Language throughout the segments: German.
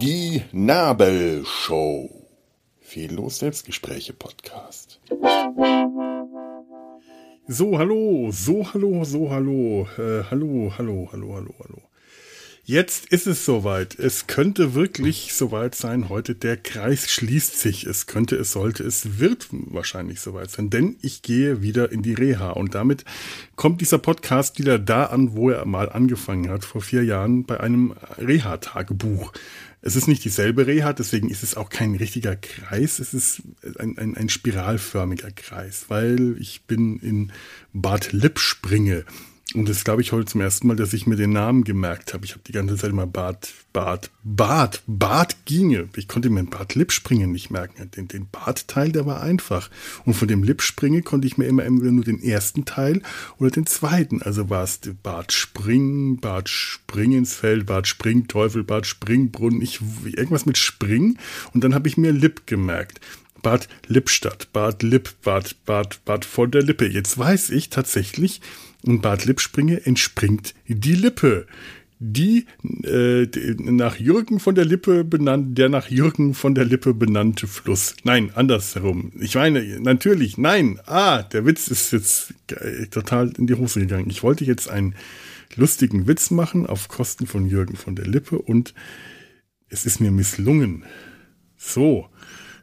Die Nabelshow. Fehllos Selbstgespräche Podcast. So, hallo, so, hallo, so, hallo, äh, hallo, hallo, hallo, hallo, hallo. Jetzt ist es soweit. Es könnte wirklich soweit sein heute. Der Kreis schließt sich. Es könnte, es sollte, es wird wahrscheinlich soweit sein, denn ich gehe wieder in die Reha und damit kommt dieser Podcast wieder da an, wo er mal angefangen hat, vor vier Jahren bei einem Reha-Tagebuch. Es ist nicht dieselbe Reha, deswegen ist es auch kein richtiger Kreis. Es ist ein, ein, ein spiralförmiger Kreis, weil ich bin in Bad Lippspringe. Und das glaube ich heute zum ersten Mal, dass ich mir den Namen gemerkt habe. Ich habe die ganze Zeit immer Bart, Bart, Bart, Bart ginge. Ich konnte mir den Bart Lippspringen nicht merken. Den, den Bartteil, der war einfach. Und von dem Lippspringen konnte ich mir immer entweder nur den ersten Teil oder den zweiten. Also war es Bart Springen, Bart Springensfeld, Bart Springteufel, Bart Springbrunnen. Ich, irgendwas mit Spring. Und dann habe ich mir Lipp gemerkt. Bad Lippstadt, Bad Lipp, Bad, Bad, Bad von der Lippe. Jetzt weiß ich tatsächlich, in Bad Lippspringe entspringt die Lippe. Die, äh, nach Jürgen von der Lippe benannt, der nach Jürgen von der Lippe benannte Fluss. Nein, andersherum. Ich meine, natürlich, nein. Ah, der Witz ist jetzt total in die Hose gegangen. Ich wollte jetzt einen lustigen Witz machen auf Kosten von Jürgen von der Lippe und es ist mir misslungen. So,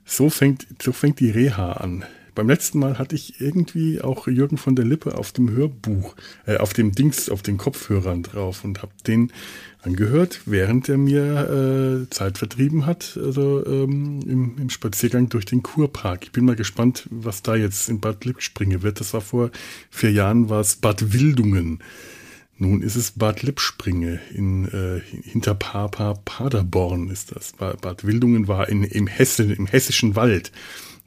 so fängt, so fängt die Reha an. Beim letzten Mal hatte ich irgendwie auch Jürgen von der Lippe auf dem Hörbuch, äh, auf dem Dings, auf den Kopfhörern drauf und habe den angehört, während er mir äh, Zeit vertrieben hat, also ähm, im, im, Spaziergang durch den Kurpark. Ich bin mal gespannt, was da jetzt in Bad Lippspringe wird. Das war vor vier Jahren, war es Bad Wildungen. Nun ist es Bad Lippspringe in äh, hinter Papa Paderborn ist das. Bad Wildungen war in, im Hessen, im hessischen Wald.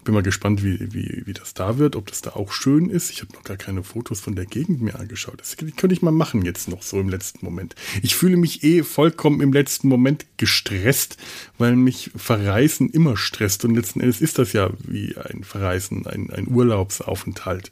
Bin mal gespannt, wie, wie, wie das da wird, ob das da auch schön ist. Ich habe noch gar keine Fotos von der Gegend mir angeschaut. Das könnte ich mal machen jetzt noch so im letzten Moment. Ich fühle mich eh vollkommen im letzten Moment gestresst, weil mich Verreisen immer stresst. Und letzten Endes ist das ja wie ein Verreisen, ein, ein Urlaubsaufenthalt.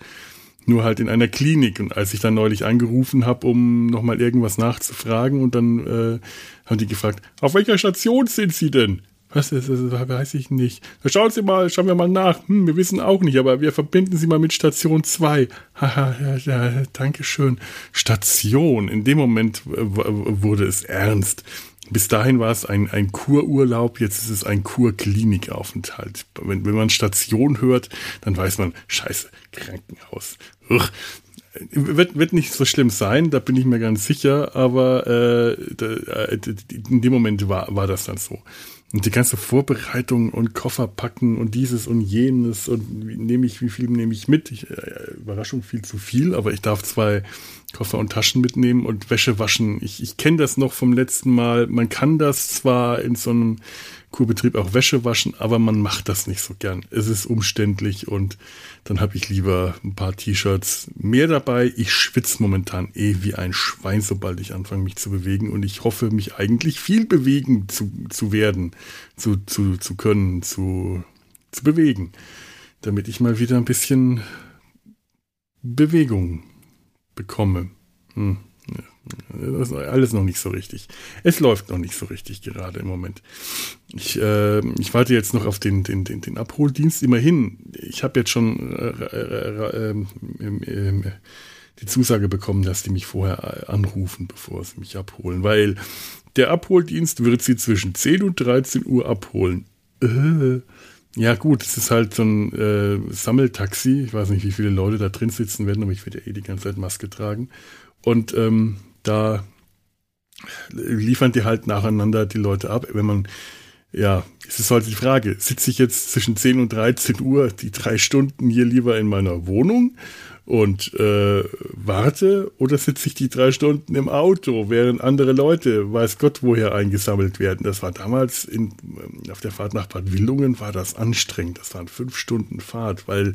Nur halt in einer Klinik. Und als ich dann neulich angerufen habe, um nochmal irgendwas nachzufragen, und dann äh, haben die gefragt, auf welcher Station sind Sie denn? Was ist das? Weiß ich nicht. Schauen Sie mal, schauen wir mal nach. Hm, wir wissen auch nicht, aber wir verbinden Sie mal mit Station 2. Haha, ja, ja, danke schön. Station. In dem Moment wurde es ernst. Bis dahin war es ein, ein Kururlaub, jetzt ist es ein Kurklinikaufenthalt. Wenn, wenn man Station hört, dann weiß man, scheiße, Krankenhaus. Uch. Wird, wird nicht so schlimm sein, da bin ich mir ganz sicher, aber äh, äh in dem Moment war, war das dann so. Und die ganze Vorbereitung und Koffer packen und dieses und jenes und nehme ich, wie viel nehme ich mit? Ich, äh, Überraschung viel zu viel, aber ich darf zwei Koffer und Taschen mitnehmen und Wäsche waschen. Ich, ich kenne das noch vom letzten Mal. Man kann das zwar in so einem Kurbetrieb auch Wäsche waschen, aber man macht das nicht so gern. Es ist umständlich und dann habe ich lieber ein paar T-Shirts mehr dabei. Ich schwitze momentan eh wie ein Schwein, sobald ich anfange, mich zu bewegen und ich hoffe, mich eigentlich viel bewegen zu, zu werden, zu, zu, zu können, zu, zu bewegen, damit ich mal wieder ein bisschen Bewegung bekomme. Hm. Das ist alles noch nicht so richtig. Es läuft noch nicht so richtig gerade im Moment. Ich, äh, ich warte jetzt noch auf den, den, den, den Abholdienst. Immerhin, ich habe jetzt schon äh, äh, ähm, ähm, die Zusage bekommen, dass die mich vorher anrufen, bevor sie mich abholen. Weil der Abholdienst wird sie zwischen 10 und 13 Uhr abholen. Äh. Ja gut, es ist halt so ein äh, Sammeltaxi. Ich weiß nicht, wie viele Leute da drin sitzen werden, aber ich werde ja eh die ganze Zeit Maske tragen. Und ähm, da liefern die halt nacheinander die Leute ab. Wenn man, ja, es ist halt die Frage, sitze ich jetzt zwischen 10 und 13 Uhr die drei Stunden hier lieber in meiner Wohnung und äh, warte oder sitze ich die drei Stunden im Auto, während andere Leute, weiß Gott, woher eingesammelt werden. Das war damals in, auf der Fahrt nach Bad Wildungen war das anstrengend. Das waren fünf Stunden Fahrt, weil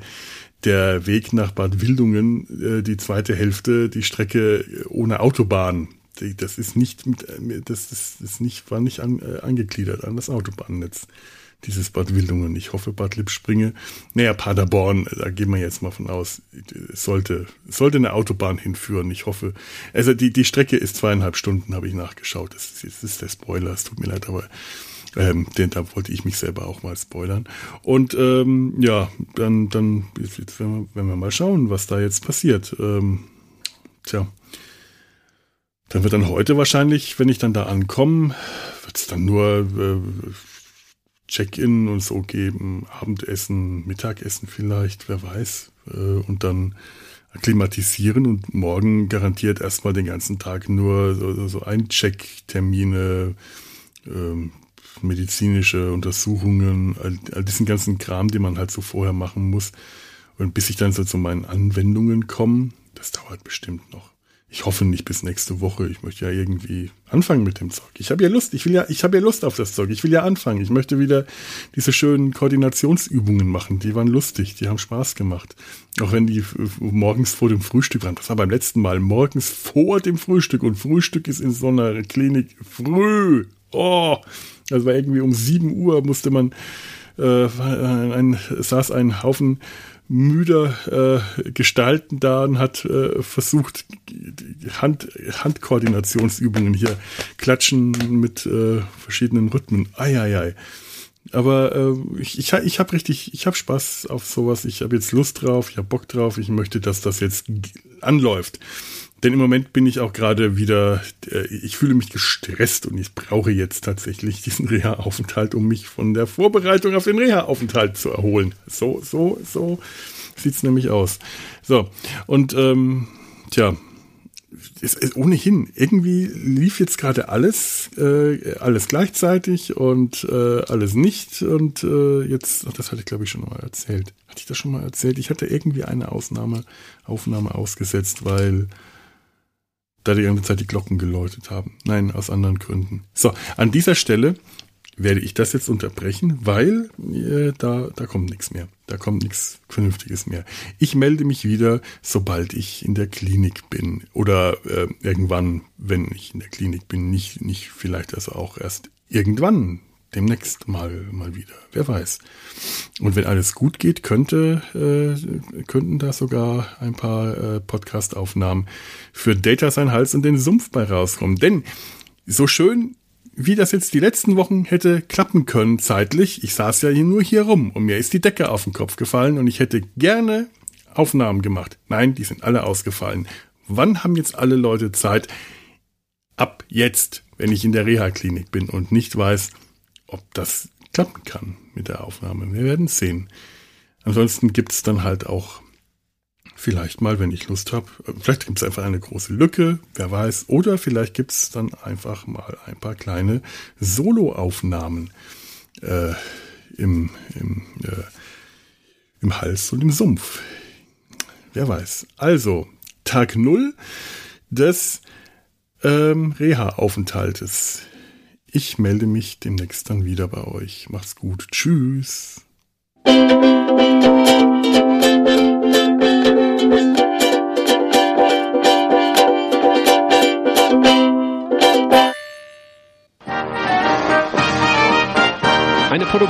der Weg nach Bad Wildungen, äh, die zweite Hälfte, die Strecke ohne Autobahn. Das ist nicht mit, äh, das ist, ist nicht, war nicht an, äh, angegliedert an das Autobahnnetz. Dieses Bad Wildungen. Ich hoffe, Bad Lippspringe. Naja, Paderborn, da gehen wir jetzt mal von aus. Es sollte, sollte eine Autobahn hinführen. Ich hoffe. Also die, die Strecke ist zweieinhalb Stunden, habe ich nachgeschaut. Das ist, das ist der Spoiler. Es tut mir leid, aber ähm, denn da wollte ich mich selber auch mal spoilern. Und ähm, ja, dann, dann jetzt, jetzt werden, wir, werden wir mal schauen, was da jetzt passiert. Ähm, tja. Dann wird dann heute wahrscheinlich, wenn ich dann da ankomme, wird es dann nur äh, Check-in und so geben, Abendessen, Mittagessen vielleicht, wer weiß. Äh, und dann akklimatisieren und morgen garantiert erstmal den ganzen Tag nur so, so Eincheck-Termine, ähm, medizinische Untersuchungen, all, all diesen ganzen Kram, den man halt so vorher machen muss. Und bis ich dann so zu meinen Anwendungen komme, das dauert bestimmt noch. Ich hoffe nicht bis nächste Woche. Ich möchte ja irgendwie anfangen mit dem Zeug. Ich habe ja Lust. Ich will ja, ich habe ja Lust auf das Zeug. Ich will ja anfangen. Ich möchte wieder diese schönen Koordinationsübungen machen. Die waren lustig. Die haben Spaß gemacht. Auch wenn die morgens vor dem Frühstück waren. Das war beim letzten Mal morgens vor dem Frühstück. Und Frühstück ist in so einer Klinik früh. Oh, das war irgendwie um 7 Uhr musste man, äh, ein, saß ein Haufen müder äh, Gestalten da und hat äh, versucht, Hand, Handkoordinationsübungen hier klatschen mit äh, verschiedenen Rhythmen. Eieiei. Aber äh, ich, ich, ich habe richtig, ich habe Spaß auf sowas. Ich habe jetzt Lust drauf, ich habe Bock drauf. Ich möchte, dass das jetzt anläuft. Denn im Moment bin ich auch gerade wieder, äh, ich fühle mich gestresst und ich brauche jetzt tatsächlich diesen Reha-Aufenthalt, um mich von der Vorbereitung auf den Reha-Aufenthalt zu erholen. So, so, so sieht's nämlich aus. So, und ähm, tja, es ist ohnehin, irgendwie lief jetzt gerade alles, äh, alles gleichzeitig und äh, alles nicht. Und äh, jetzt, ach, das hatte ich glaube ich schon mal erzählt. Hatte ich das schon mal erzählt? Ich hatte irgendwie eine Ausnahme, Aufnahme ausgesetzt, weil da die ganze Zeit die Glocken geläutet haben. Nein, aus anderen Gründen. So, an dieser Stelle werde ich das jetzt unterbrechen, weil äh, da, da kommt nichts mehr. Da kommt nichts Vernünftiges mehr. Ich melde mich wieder, sobald ich in der Klinik bin. Oder äh, irgendwann, wenn ich in der Klinik bin. Nicht, nicht vielleicht also auch erst irgendwann demnächst mal, mal wieder. Wer weiß. Und wenn alles gut geht, könnte, äh, könnten da sogar ein paar äh, Podcast-Aufnahmen für Data sein Hals und den Sumpf bei rauskommen. Denn so schön wie das jetzt die letzten Wochen hätte klappen können zeitlich, ich saß ja hier nur hier rum und mir ist die Decke auf den Kopf gefallen und ich hätte gerne Aufnahmen gemacht. Nein, die sind alle ausgefallen. Wann haben jetzt alle Leute Zeit? Ab jetzt, wenn ich in der Reha-Klinik bin und nicht weiß, ob das klappen kann mit der Aufnahme. Wir werden sehen. Ansonsten gibt es dann halt auch vielleicht mal, wenn ich Lust habe, vielleicht gibt es einfach eine große Lücke, wer weiß. Oder vielleicht gibt es dann einfach mal ein paar kleine Soloaufnahmen äh, im, im, äh, im Hals und im Sumpf. Wer weiß. Also, Tag null des ähm, Reha-Aufenthaltes. Ich melde mich demnächst dann wieder bei euch. Macht's gut. Tschüss.